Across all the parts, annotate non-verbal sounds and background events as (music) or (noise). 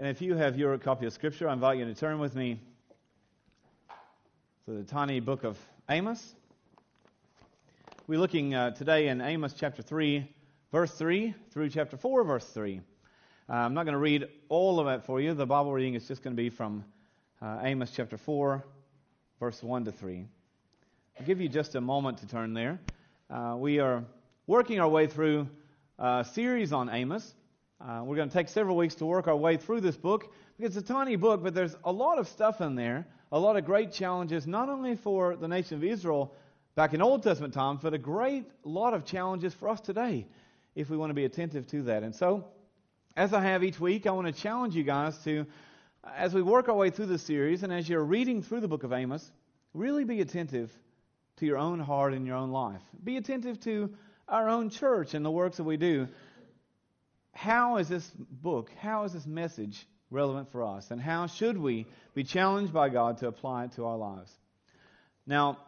And if you have your copy of Scripture, I invite you to turn with me to the tiny book of Amos. We're looking uh, today in Amos chapter 3, verse 3, through chapter 4, verse 3. Uh, I'm not going to read all of it for you. The Bible reading is just going to be from uh, Amos chapter 4, verse 1 to 3. I'll give you just a moment to turn there. Uh, we are working our way through a series on Amos. Uh, we're going to take several weeks to work our way through this book it's a tiny book, but there's a lot of stuff in there, a lot of great challenges, not only for the nation of Israel back in Old Testament times, but a great lot of challenges for us today if we want to be attentive to that. And so, as I have each week, I want to challenge you guys to, as we work our way through this series and as you're reading through the book of Amos, really be attentive to your own heart and your own life. Be attentive to our own church and the works that we do how is this book, how is this message relevant for us? And how should we be challenged by God to apply it to our lives? Now,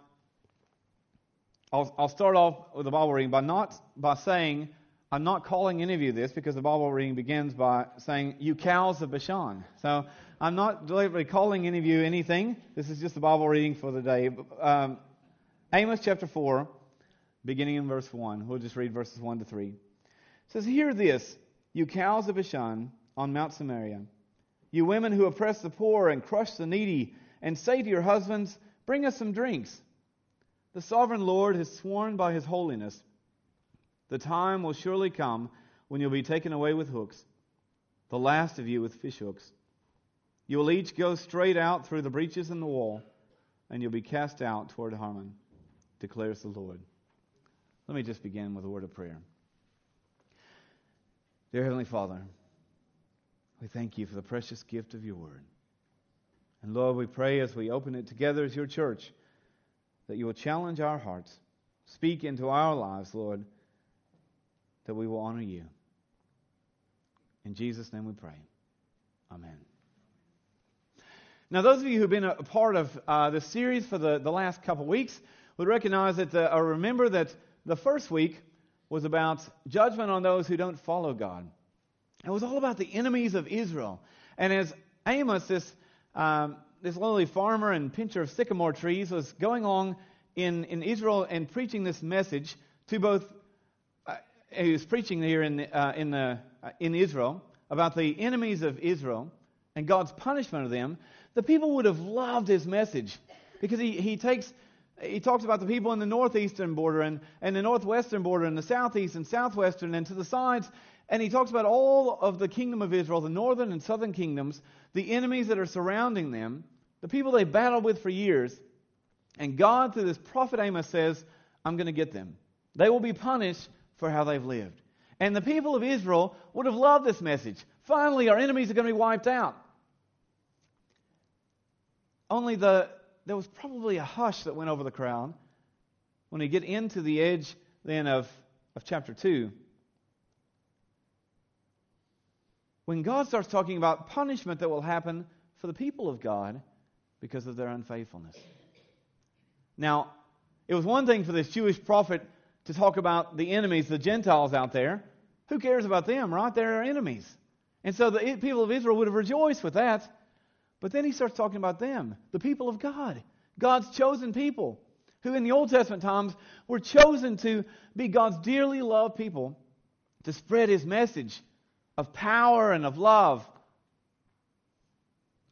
I'll, I'll start off with the Bible reading by not by saying I'm not calling any of you this because the Bible reading begins by saying you cows of Bashan. So I'm not deliberately calling any of you anything. This is just the Bible reading for the day. Um, Amos chapter four, beginning in verse one. We'll just read verses one to three. It says, "Hear this." You cows of Bashan on Mount Samaria, you women who oppress the poor and crush the needy, and say to your husbands, Bring us some drinks. The sovereign Lord has sworn by his holiness. The time will surely come when you'll be taken away with hooks, the last of you with fishhooks. You will each go straight out through the breaches in the wall, and you'll be cast out toward Harmon, declares the Lord. Let me just begin with a word of prayer. Dear Heavenly Father, we thank you for the precious gift of your word. And Lord, we pray as we open it together as your church that you will challenge our hearts, speak into our lives, Lord, that we will honor you. In Jesus' name we pray. Amen. Now, those of you who've been a part of uh, this series for the, the last couple weeks would recognize that, uh, or remember that the first week was about judgment on those who don't follow God. It was all about the enemies of Israel. And as Amos, this, um, this lowly farmer and pincher of sycamore trees, was going along in, in Israel and preaching this message to both, uh, he was preaching here in, uh, in, the, uh, in Israel about the enemies of Israel and God's punishment of them, the people would have loved his message because he, he takes he talks about the people in the northeastern border and, and the northwestern border and the southeast and southwestern and to the sides. And he talks about all of the kingdom of Israel, the northern and southern kingdoms, the enemies that are surrounding them, the people they battled with for years. And God, through this prophet Amos, says, I'm going to get them. They will be punished for how they've lived. And the people of Israel would have loved this message. Finally, our enemies are going to be wiped out. Only the, there was probably a hush that went over the crowd when we get into the edge then of, of chapter 2. When God starts talking about punishment that will happen for the people of God because of their unfaithfulness. Now, it was one thing for this Jewish prophet to talk about the enemies, the Gentiles out there. Who cares about them, right? They're our enemies. And so the people of Israel would have rejoiced with that. But then he starts talking about them, the people of God, God's chosen people, who in the Old Testament times were chosen to be God's dearly loved people to spread his message of power and of love.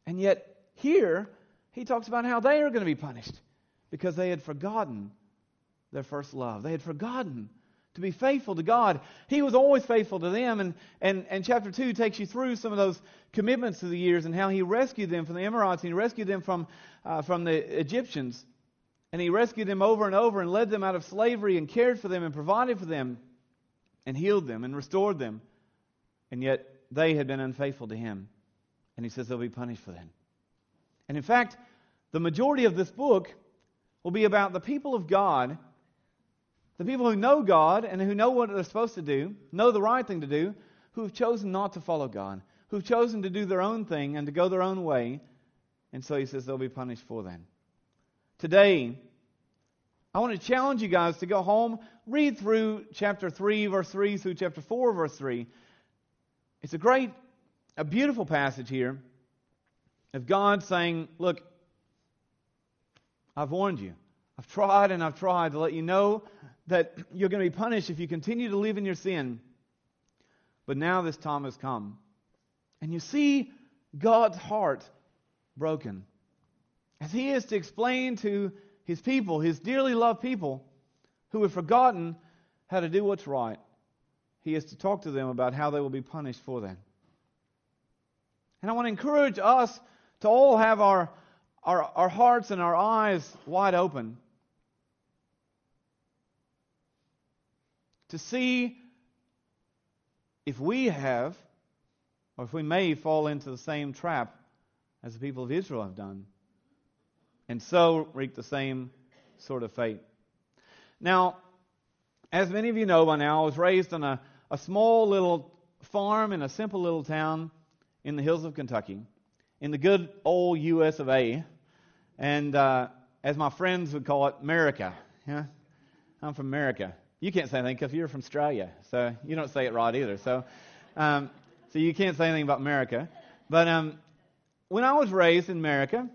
And yet, here, he talks about how they are going to be punished because they had forgotten their first love. They had forgotten to be faithful to God. He was always faithful to them. And, and, and chapter 2 takes you through some of those commitments through the years and how he rescued them from the Amorites and he rescued them from, uh, from the Egyptians. And he rescued them over and over and led them out of slavery and cared for them and provided for them and healed them and restored them. And yet they had been unfaithful to him. And he says they'll be punished for that. And in fact, the majority of this book will be about the people of God the people who know God and who know what they're supposed to do, know the right thing to do, who have chosen not to follow God, who've chosen to do their own thing and to go their own way. And so he says they'll be punished for that. Today, I want to challenge you guys to go home, read through chapter 3, verse 3 through chapter 4, verse 3. It's a great a beautiful passage here of God saying, Look, I've warned you. I've tried and I've tried to let you know that you're going to be punished if you continue to live in your sin. But now this time has come. And you see God's heart broken. As He is to explain to His people, His dearly loved people, who have forgotten how to do what's right, He is to talk to them about how they will be punished for that. And I want to encourage us to all have our, our, our hearts and our eyes wide open to see if we have, or if we may fall into the same trap as the people of Israel have done, and so reap the same sort of fate. Now, as many of you know by now, I was raised on a, a small little farm in a simple little town in the hills of Kentucky, in the good old U.S. of A. And uh, as my friends would call it, America. Yeah? I'm from America. You can't say anything because you're from Australia, so you don't say it right either. So, um, so you can't say anything about America. But um, when I was raised in America,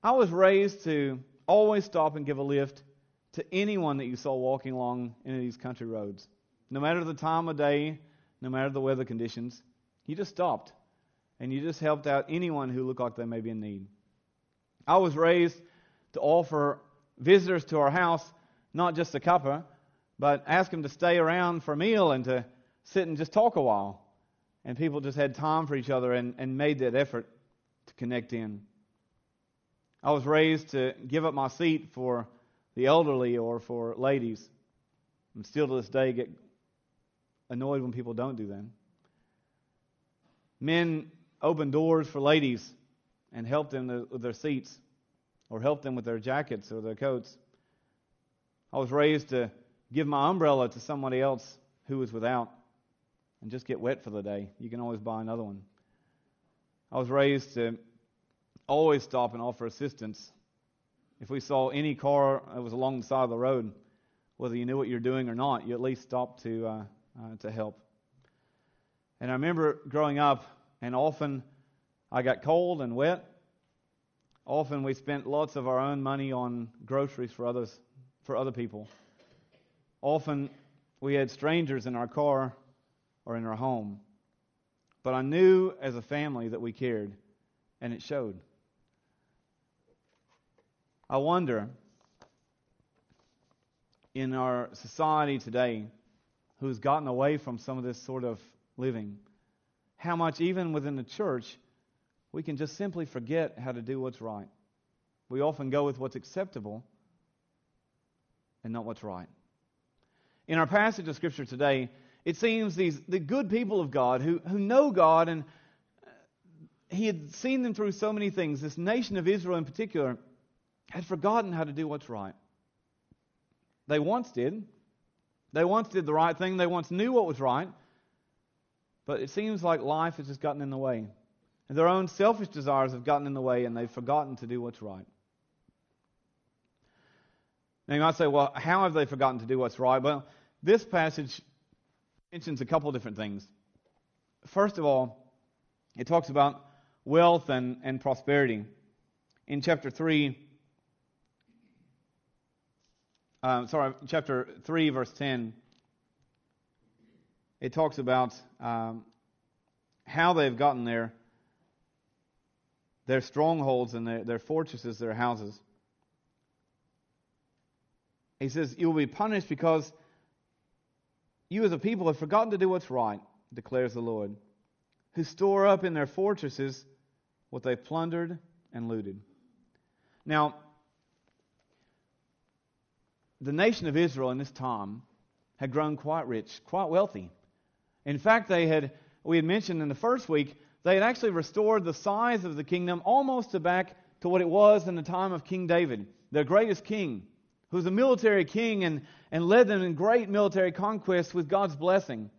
I was raised to always stop and give a lift to anyone that you saw walking along any of these country roads. No matter the time of day, no matter the weather conditions, you just stopped and you just helped out anyone who looked like they may be in need. I was raised to offer visitors to our house not just a cuppa, but ask them to stay around for a meal and to sit and just talk a while. And people just had time for each other and, and made that effort to connect in. I was raised to give up my seat for the elderly or for ladies. And still to this day get annoyed when people don't do that. Men open doors for ladies and help them with their seats or help them with their jackets or their coats. I was raised to give my umbrella to somebody else who was without and just get wet for the day. You can always buy another one. I was raised to always stop and offer assistance. If we saw any car that was along the side of the road, whether you knew what you're doing or not, you at least stopped to, uh, uh, to help. And I remember growing up, and often I got cold and wet. Often we spent lots of our own money on groceries for others, for other people. Often we had strangers in our car or in our home. But I knew as a family that we cared, and it showed. I wonder in our society today who's gotten away from some of this sort of living, how much, even within the church, we can just simply forget how to do what's right. We often go with what's acceptable and not what's right. In our passage of Scripture today, it seems these the good people of God who, who know God and uh, he had seen them through so many things. This nation of Israel in particular had forgotten how to do what's right. They once did. They once did the right thing. They once knew what was right. But it seems like life has just gotten in the way. And their own selfish desires have gotten in the way and they've forgotten to do what's right. Now you might say, well, how have they forgotten to do what's right? Well, this passage mentions a couple different things. First of all, it talks about wealth and, and prosperity. In chapter 3, um, sorry, chapter 3, verse 10, it talks about um, how they've gotten there, their strongholds and their, their fortresses, their houses. He says, You will be punished because you as a people have forgotten to do what's right, declares the Lord, who store up in their fortresses what they've plundered and looted. Now, the nation of Israel in this time had grown quite rich, quite wealthy. In fact, they had, we had mentioned in the first week, they had actually restored the size of the kingdom almost to back to what it was in the time of King David, their greatest king who was a military king and, and led them in great military conquests with God's blessing.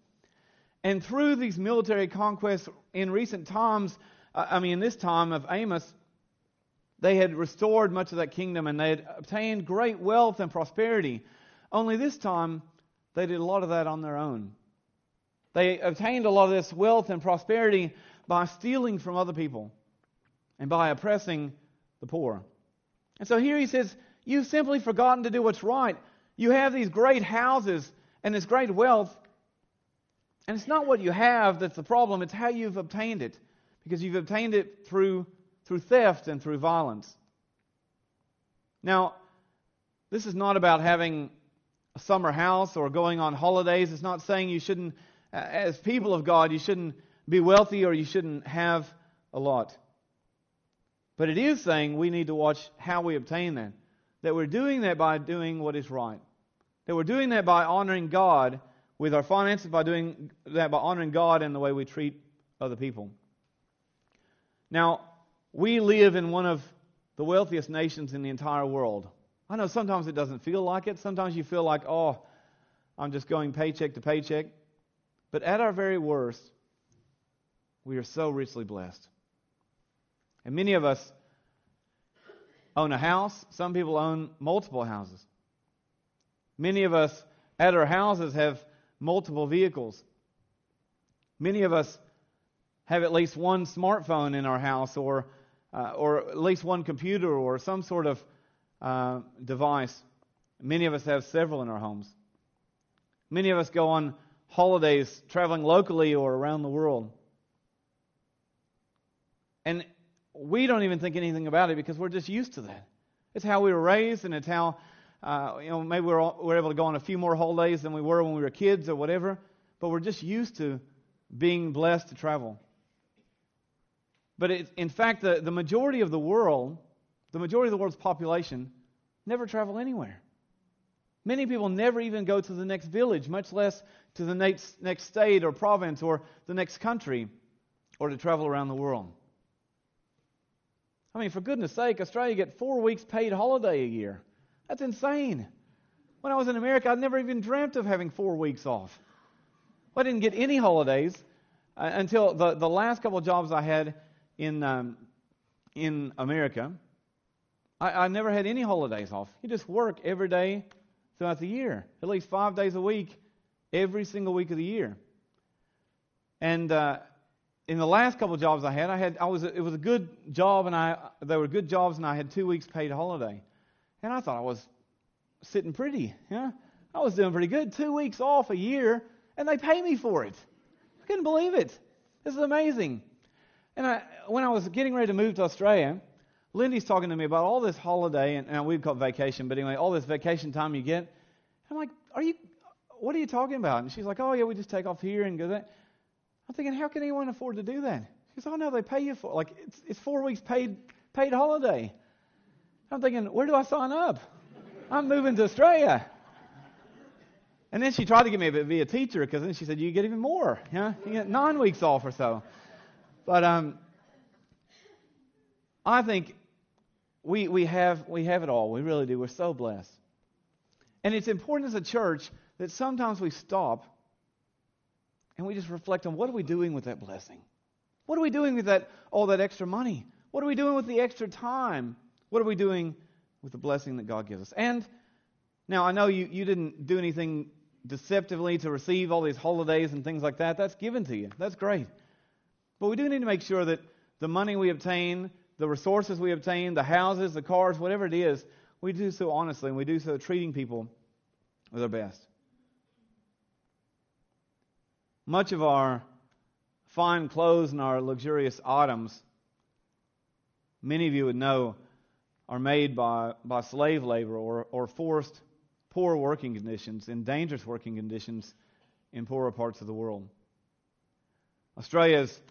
And through these military conquests in recent times, I mean, in this time of Amos, they had restored much of that kingdom and they had obtained great wealth and prosperity. Only this time, they did a lot of that on their own. They obtained a lot of this wealth and prosperity by stealing from other people and by oppressing the poor. And so here he says, You've simply forgotten to do what's right. You have these great houses and this great wealth, and it's not what you have that's the problem, it's how you've obtained it. Because you've obtained it through, through theft and through violence. Now, this is not about having a summer house or going on holidays. It's not saying you shouldn't, uh, as people of God, you shouldn't be wealthy or you shouldn't have a lot. But it is saying we need to watch how we obtain that. That we're doing that by doing what is right. That we're doing that by honoring God with our finances, by doing that by honoring God in the way we treat other people. Now, we live in one of the wealthiest nations in the entire world. I know sometimes it doesn't feel like it. Sometimes you feel like, oh, I'm just going paycheck to paycheck. But at our very worst, we are so richly blessed. And many of us own a house. Some people own multiple houses. Many of us at our houses have multiple vehicles. Many of us have at least one smartphone in our house or, uh, or at least one computer or some sort of uh, device. Many of us have several in our homes. Many of us go on holidays traveling locally or around the world. And we don't even think anything about it because we're just used to that. It's how we were raised, and it's how, uh, you know, maybe we're, all, we're able to go on a few more holidays than we were when we were kids or whatever, but we're just used to being blessed to travel. But it, in fact, the, the majority of the world, the majority of the world's population, never travel anywhere. Many people never even go to the next village, much less to the next, next state or province or the next country or to travel around the world. I mean, for goodness sake, Australia get four weeks paid holiday a year. That's insane. When I was in America, I never even dreamt of having four weeks off. I didn't get any holidays uh, until the, the last couple of jobs I had in, um, in America. I, I never had any holidays off. You just work every day throughout the year, at least five days a week, every single week of the year. And uh, in the last couple of jobs I had, I had I was it was a good job and I they were good jobs and I had two weeks paid holiday, and I thought I was sitting pretty. Yeah, I was doing pretty good. Two weeks off a year, and they pay me for it. I couldn't believe it. This is amazing. And I, when I was getting ready to move to Australia, Lindy's talking to me about all this holiday, and, and we've got vacation, but anyway, all this vacation time you get. I'm like, are you? What are you talking about? And she's like, oh yeah, we just take off here and go that. I'm thinking, how can anyone afford to do that? She says, oh no, they pay you for like it's, it's four weeks paid paid holiday. I'm thinking, where do I sign up? I'm moving to Australia. And then she tried to get me a bit to be a teacher because then she said, you get even more. Yeah, you get nine weeks off or so. But um, I think we, we, have, we have it all. We really do. We're so blessed. And it's important as a church that sometimes we stop and we just reflect on what are we doing with that blessing? What are we doing with that all that extra money? What are we doing with the extra time? What are we doing with the blessing that God gives us? And now I know you, you didn't do anything deceptively to receive all these holidays and things like that. That's given to you. That's great. But we do need to make sure that the money we obtain, the resources we obtain, the houses, the cars, whatever it is, we do so honestly and we do so treating people with our best. Much of our fine clothes and our luxurious items, many of you would know, are made by, by slave labor or, or forced poor working conditions and dangerous working conditions in poorer parts of the world. Australia is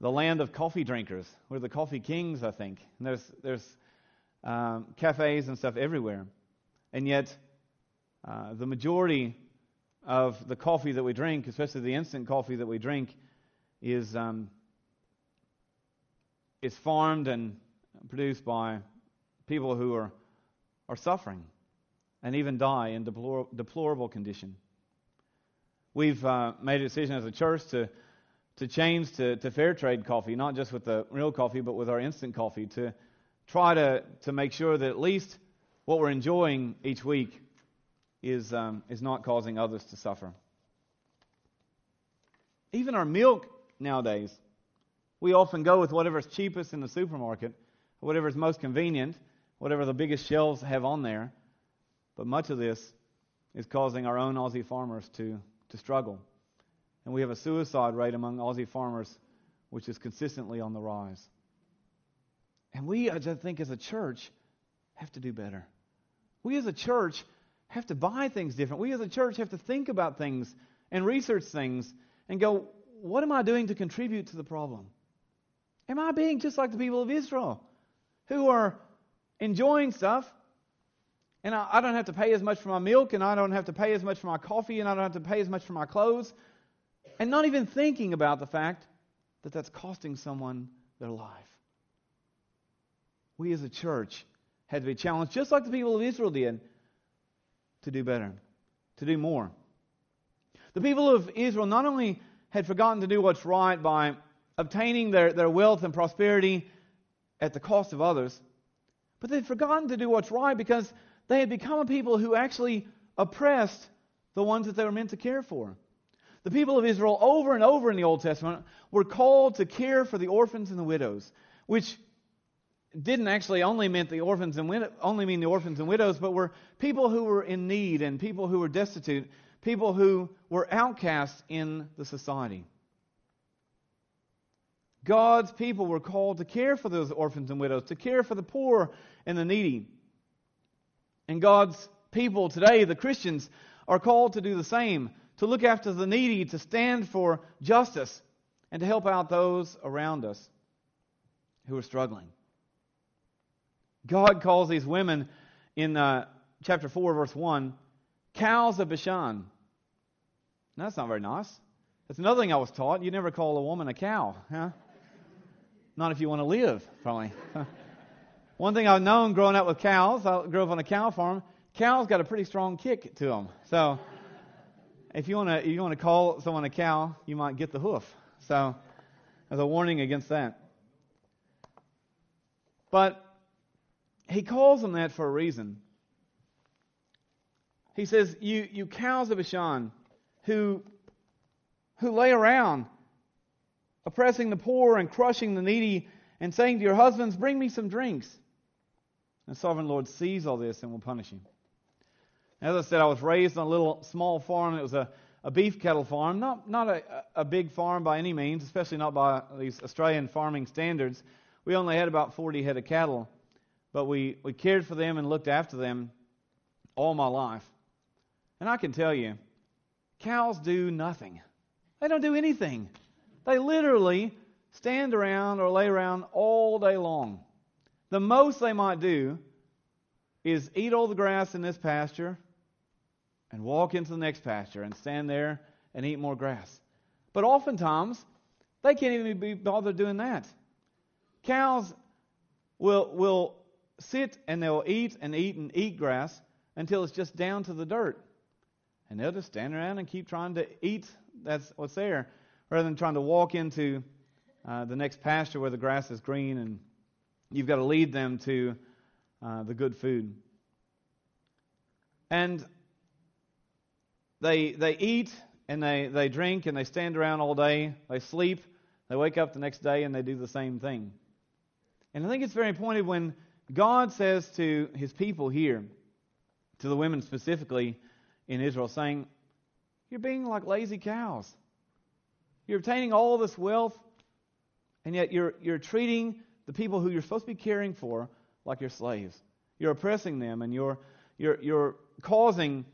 the land of coffee drinkers. We're the coffee kings, I think. And there's, there's um, cafes and stuff everywhere. And yet, uh, the majority of the coffee that we drink, especially the instant coffee that we drink, is um, is farmed and produced by people who are are suffering and even die in deplor- deplorable condition. We've uh, made a decision as a church to to change to, to fair trade coffee, not just with the real coffee, but with our instant coffee, to try to, to make sure that at least what we're enjoying each week is, um, is not causing others to suffer. Even our milk nowadays, we often go with whatever's cheapest in the supermarket, whatever's most convenient, whatever the biggest shelves have on there. But much of this is causing our own Aussie farmers to, to struggle. And we have a suicide rate among Aussie farmers which is consistently on the rise. And we, I just think, as a church, have to do better. We, as a church, have to buy things different. We, as a church, have to think about things and research things and go, what am I doing to contribute to the problem? Am I being just like the people of Israel who are enjoying stuff and I, I don't have to pay as much for my milk and I don't have to pay as much for my coffee and I don't have to pay as much for my clothes and not even thinking about the fact that that's costing someone their life. We as a church had to be challenged, just like the people of Israel did, to do better, to do more. The people of Israel not only had forgotten to do what's right by obtaining their, their wealth and prosperity at the cost of others, but they'd forgotten to do what's right because they had become a people who actually oppressed the ones that they were meant to care for. The people of Israel, over and over in the Old Testament, were called to care for the orphans and the widows, which didn't actually only mean the orphans and only mean the orphans and widows, but were people who were in need and people who were destitute, people who were outcasts in the society. God's people were called to care for those orphans and widows, to care for the poor and the needy. And God's people today, the Christians, are called to do the same to look after the needy, to stand for justice, and to help out those around us who are struggling. God calls these women in uh, chapter 4, verse 1, cows of Bashan. Now, that's not very nice. That's another thing I was taught. You never call a woman a cow, huh? Not if you want to live, probably. (laughs) One thing I've known growing up with cows, I grew up on a cow farm, cows got a pretty strong kick to them. So, if you want to you want to call someone a cow, you might get the hoof. So, as a warning against that. But he calls them that for a reason. He says, "You you cows of Bashan, who who lay around oppressing the poor and crushing the needy, and saying to your husbands, Bring me some drinks. The sovereign Lord sees all this and will punish you. As I said, I was raised on a little small farm. It was a, a beef cattle farm, not, not a, a big farm by any means, especially not by these Australian farming standards. We only had about 40 head of cattle, but we, we cared for them and looked after them all my life. And I can tell you, cows do nothing. They don't do anything. They literally stand around or lay around all day long. The most they might do is eat all the grass in this pasture and walk into the next pasture and stand there and eat more grass. But oftentimes, they can't even be bothered doing that. Cows will, will sit and they'll eat and eat and eat grass until it's just down to the dirt. And they'll just stand around and keep trying to eat that's what's there, rather than trying to walk into uh, the next pasture where the grass is green and you've got to lead them to uh, the good food. And they, they eat and they, they drink and they stand around all day. They sleep. They wake up the next day and they do the same thing. And I think it's very pointed when God says to his people here, to the women specifically in Israel, saying, You're being like lazy cows. You're obtaining all this wealth, and yet you're, you're treating the people who you're supposed to be caring for like your slaves. You're oppressing them and you're, you're, you're causing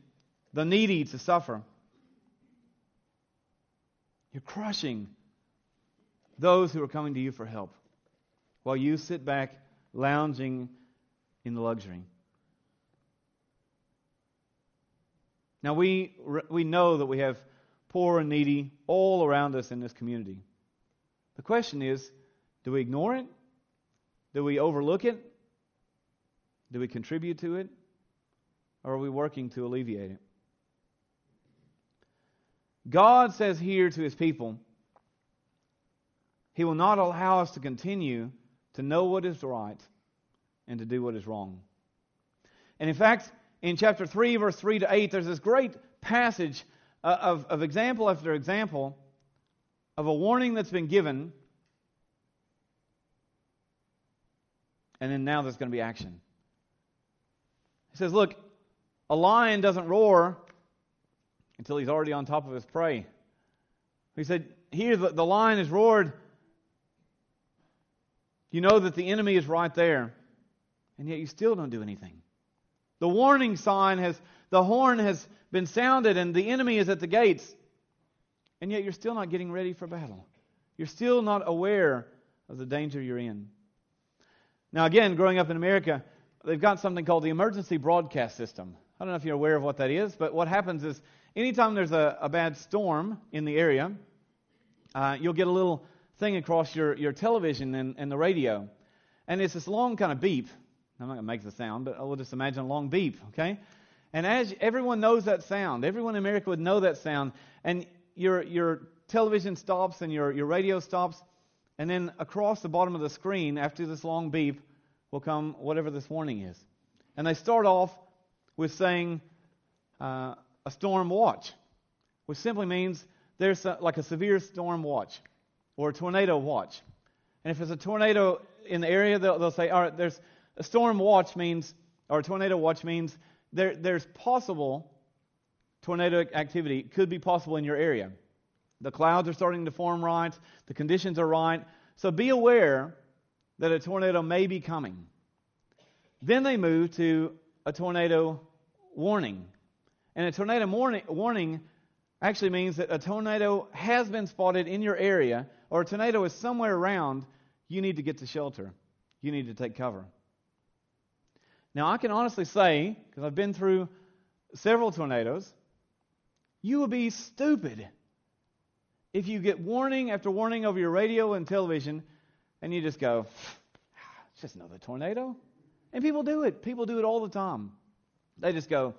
the needy to suffer. You're crushing those who are coming to you for help while you sit back lounging in the luxury. Now, we, we know that we have poor and needy all around us in this community. The question is do we ignore it? Do we overlook it? Do we contribute to it? Or are we working to alleviate it? God says here to his people, He will not allow us to continue to know what is right and to do what is wrong. And in fact, in chapter 3, verse 3 to 8, there's this great passage uh, of, of example after example of a warning that's been given, and then now there's going to be action. He says, Look, a lion doesn't roar until he's already on top of his prey. He said, Here, the, the lion has roared. You know that the enemy is right there, and yet you still don't do anything. The warning sign has, the horn has been sounded, and the enemy is at the gates, and yet you're still not getting ready for battle. You're still not aware of the danger you're in. Now, again, growing up in America, they've got something called the emergency broadcast system. I don't know if you're aware of what that is, but what happens is anytime there's a, a bad storm in the area, uh, you'll get a little thing across your, your television and, and the radio. And it's this long kind of beep. I'm not going to make the sound, but we'll just imagine a long beep, okay? And as everyone knows that sound, everyone in America would know that sound, and your, your television stops and your, your radio stops, and then across the bottom of the screen, after this long beep, will come whatever this warning is. And they start off with saying uh, a storm watch, which simply means there's a, like a severe storm watch or a tornado watch. And if there's a tornado in the area, they'll, they'll say, all right, there's a storm watch means, or a tornado watch means there, there's possible tornado activity could be possible in your area. The clouds are starting to form right, the conditions are right. So be aware that a tornado may be coming. Then they move to a tornado warning. And a tornado warning, warning actually means that a tornado has been spotted in your area or a tornado is somewhere around. You need to get to shelter. You need to take cover. Now, I can honestly say, because I've been through several tornadoes, you would be stupid if you get warning after warning over your radio and television and you just go, it's just another tornado. And people do it. People do it all the time. They just go,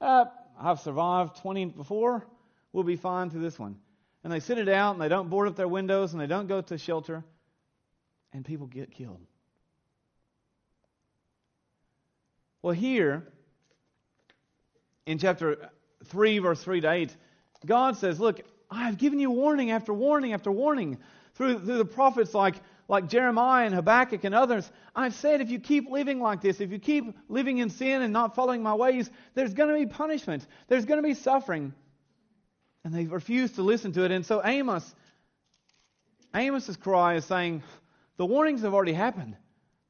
uh, I've survived 20 before. We'll be fine through this one. And they sit it out and they don't board up their windows and they don't go to shelter. And people get killed. Well, here in chapter 3, verse 3 to 8, God says, Look, I've given you warning after warning after warning through, through the prophets like, like Jeremiah and Habakkuk and others. I've said, if you keep living like this, if you keep living in sin and not following my ways, there's going to be punishment, there's going to be suffering. And they refuse to listen to it. And so Amos, Amos's cry is saying, The warnings have already happened.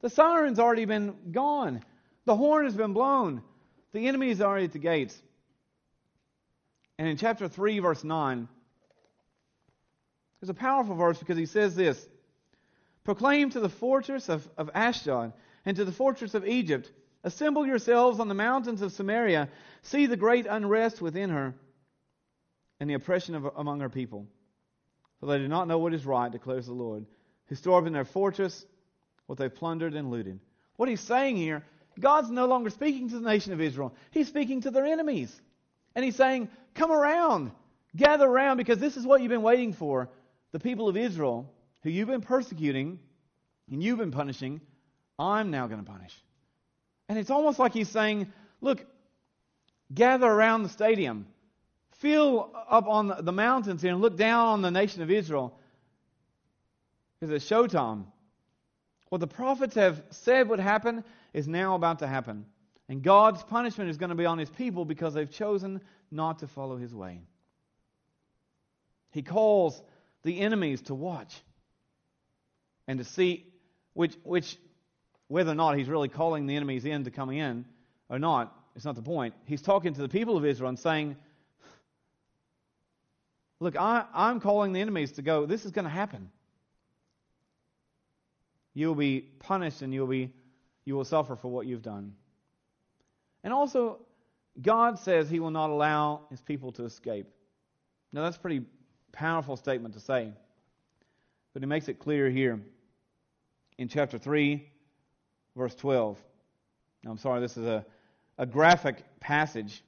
The siren's already been gone. The horn has been blown. The enemy is already at the gates. And in chapter 3, verse 9, there's a powerful verse because he says this Proclaim to the fortress of, of Ashdod and to the fortress of Egypt, Assemble yourselves on the mountains of Samaria, see the great unrest within her and the oppression of, among her people. For they do not know what is right, declares the Lord, who store up in their fortress what they plundered and looted. What he's saying here God's no longer speaking to the nation of Israel. He's speaking to their enemies. And he's saying, Come around, gather around, because this is what you've been waiting for. The people of Israel, who you've been persecuting and you've been punishing, I'm now going to punish. And it's almost like he's saying, Look, gather around the stadium, fill up on the mountains here, and look down on the nation of Israel. It's a showtime. What the prophets have said would happen is now about to happen. And God's punishment is going to be on his people because they've chosen not to follow his way. He calls the enemies to watch and to see which, which whether or not he's really calling the enemies in to come in or not, it's not the point. He's talking to the people of Israel and saying, Look, I, I'm calling the enemies to go, this is going to happen. You'll be punished and you'll be you will suffer for what you've done. And also, God says He will not allow His people to escape. Now, that's a pretty powerful statement to say. But He makes it clear here in chapter 3, verse 12. Now, I'm sorry, this is a, a graphic passage,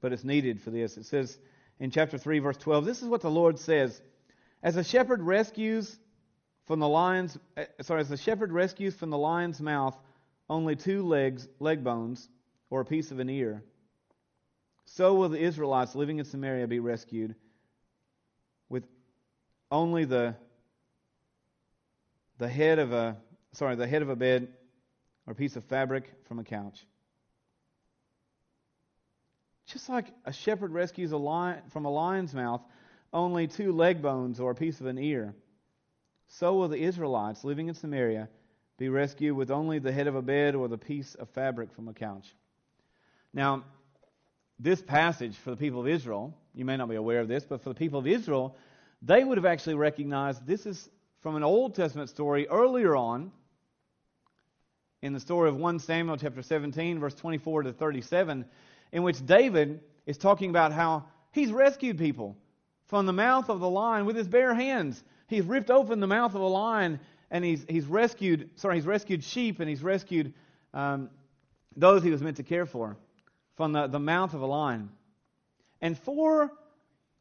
but it's needed for this. It says in chapter 3, verse 12, this is what the Lord says As a shepherd rescues from the lion's eh, sorry, as the shepherd rescues from the lion's mouth only two legs, leg bones, or a piece of an ear, so will the Israelites living in Samaria be rescued with only the the head of a sorry, the head of a bed or a piece of fabric from a couch. Just like a shepherd rescues a lion from a lion's mouth only two leg bones or a piece of an ear, so will the Israelites living in Samaria be rescued with only the head of a bed or the piece of fabric from a couch. Now, this passage for the people of Israel, you may not be aware of this, but for the people of Israel, they would have actually recognized this is from an Old Testament story earlier on in the story of 1 Samuel chapter 17, verse 24 to 37, in which David is talking about how he's rescued people from the mouth of the lion with his bare hands. He's ripped open the mouth of a lion and he's, he's rescued, sorry, he's rescued sheep and he's rescued um, those he was meant to care for from the, the mouth of a lion. And for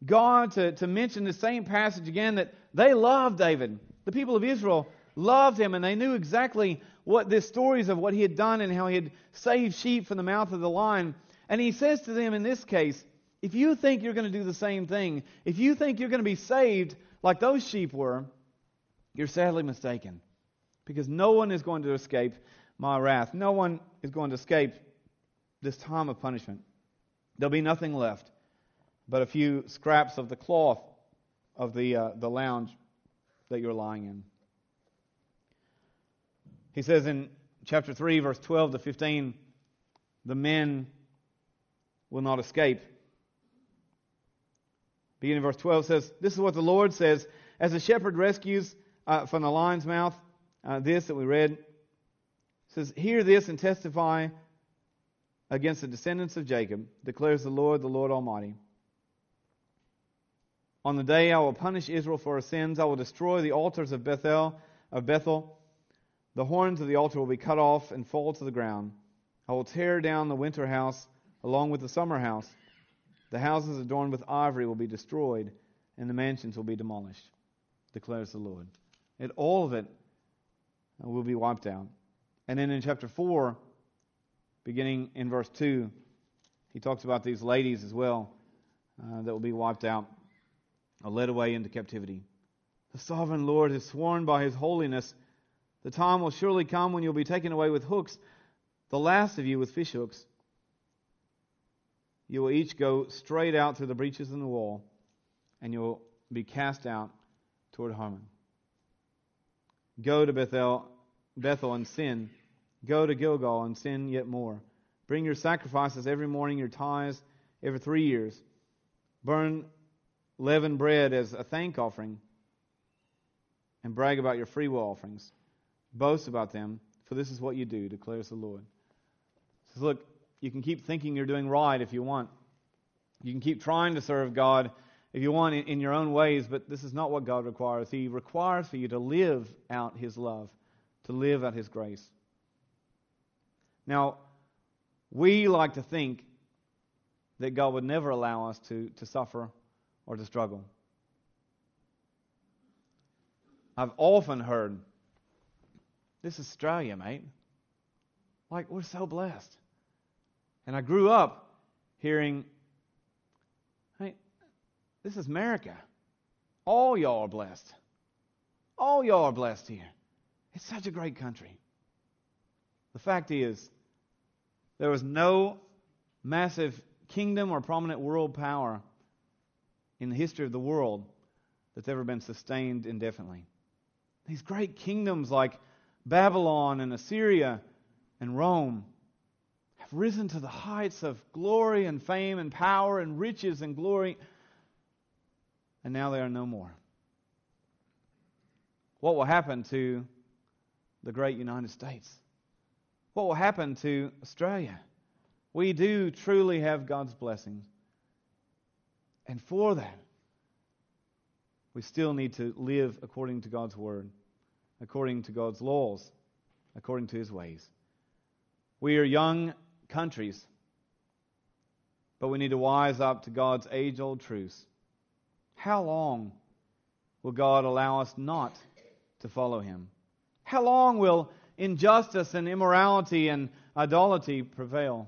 God to, to mention the same passage again that they loved David, the people of Israel loved him and they knew exactly what this stories of what he had done and how he had saved sheep from the mouth of the lion. And he says to them in this case, if you think you're going to do the same thing, if you think you're going to be saved like those sheep were, you're sadly mistaken. Because no one is going to escape my wrath. No one is going to escape this time of punishment. There'll be nothing left but a few scraps of the cloth of the, uh, the lounge that you're lying in. He says in chapter 3, verse 12 to 15, the men will not escape. Beginning in verse 12 says, This is what the Lord says As a shepherd rescues uh, from the lion's mouth, uh, this that we read, says, Hear this and testify against the descendants of Jacob, declares the Lord, the Lord Almighty. On the day I will punish Israel for her sins, I will destroy the altars of Bethel, of Bethel. The horns of the altar will be cut off and fall to the ground. I will tear down the winter house along with the summer house. The houses adorned with ivory will be destroyed, and the mansions will be demolished, declares the Lord. And all of it will be wiped out. And then in chapter 4, beginning in verse 2, he talks about these ladies as well uh, that will be wiped out or led away into captivity. The sovereign Lord has sworn by his holiness, the time will surely come when you'll be taken away with hooks, the last of you with fish hooks. You will each go straight out through the breaches in the wall, and you'll be cast out toward Harmon. Go to Bethel, Bethel and sin. Go to Gilgal and sin yet more. Bring your sacrifices every morning, your tithes every three years. Burn leavened bread as a thank offering, and brag about your freewill offerings. Boast about them, for this is what you do, declares the Lord. He says, Look, you can keep thinking you're doing right if you want. You can keep trying to serve God if you want in, your own ways, but this is not what God requires. He requires for you to live out His love, to live out His grace. Now, we like to think that God would never allow us to, to suffer or to struggle. I've often heard, this is Australia, mate. Like, we're so blessed. And I grew up hearing, hey, this is America. All y'all are blessed. All y'all are blessed here. It's such a great country. The fact is, there was no massive kingdom or prominent world power in the history of the world that's ever been sustained indefinitely. These great kingdoms like Babylon and Assyria and Rome risen to the heights of glory and fame and power and riches and glory, and now they are no more. What will happen to the great United States? What will happen to Australia? We do truly have God's blessings. And for that, we still need to live according to God's word, according to God's laws, according to his ways. We are young countries, but we need to wise up to God's age old truths. How long will God allow us not to follow him? How long will injustice and immorality and idolatry prevail?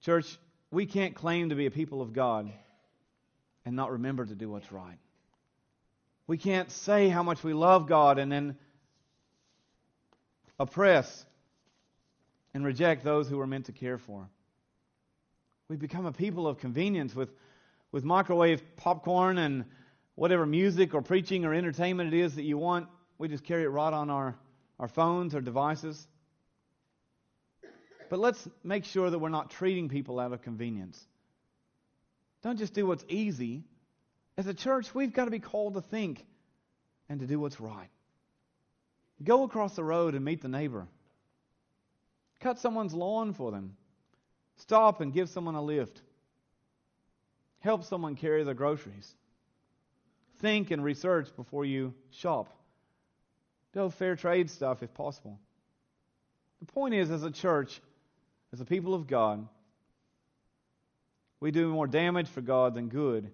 Church, we can't claim to be a people of God and not remember to do what's right. We can't say how much we love God and then oppress and reject those who we're meant to care for. We become a people of convenience with, with microwave popcorn and whatever music or preaching or entertainment it is that you want. We just carry it right on our, our phones or devices. But let's make sure that we're not treating people out of convenience. Don't just do what's easy. As a church, we've got to be called to think and to do what's right. Go across the road and meet the neighbor. Cut someone's lawn for them. Stop and give someone a lift. Help someone carry their groceries. Think and research before you shop. Do fair trade stuff if possible. The point is, as a church, as a people of God, we do more damage for God than good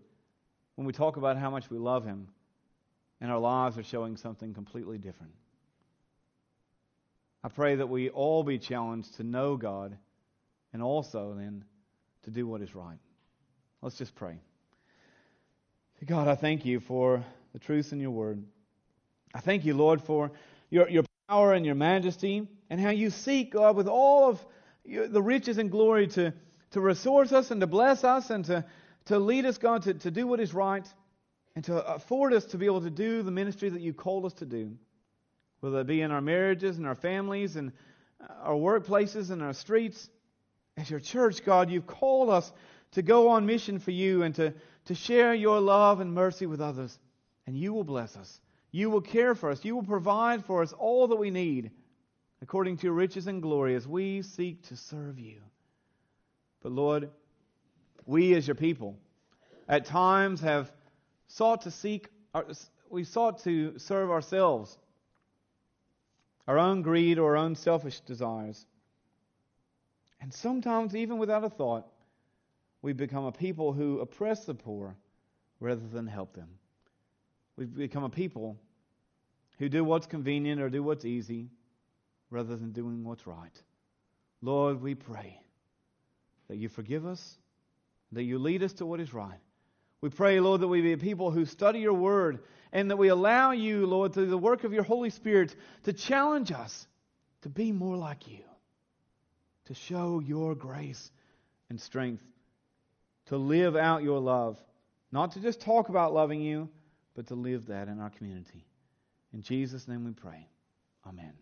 when we talk about how much we love Him and our lives are showing something completely different. I pray that we all be challenged to know God and also then to do what is right. Let's just pray. God, I thank you for the truth in your word. I thank you, Lord, for your, your power and your majesty and how you seek, God, with all of the riches and glory to, to resource us and to bless us and to, to lead us, God, to, to do what is right and to afford us to be able to do the ministry that you called us to do, whether it be in our marriages and our families and our workplaces and our streets. As your church, God, you've called us to go on mission for you and to, to share your love and mercy with others. And you will bless us. You will care for us. You will provide for us all that we need according to your riches and glory as we seek to serve you. But Lord, we as your people at times have sought to seek, we sought to serve ourselves, our own greed or our own selfish desires. And sometimes, even without a thought, we become a people who oppress the poor rather than help them. We've become a people who do what's convenient or do what's easy rather than doing what's right. Lord, we pray that you forgive us, that you lead us to what is right. We pray, Lord, that we be people who study your word and that we allow you, Lord, through the work of your Holy Spirit to challenge us to be more like you to show your grace and strength, to live out your love, not to just talk about loving you, but to live that in our community. In Jesus' name we pray. Amen.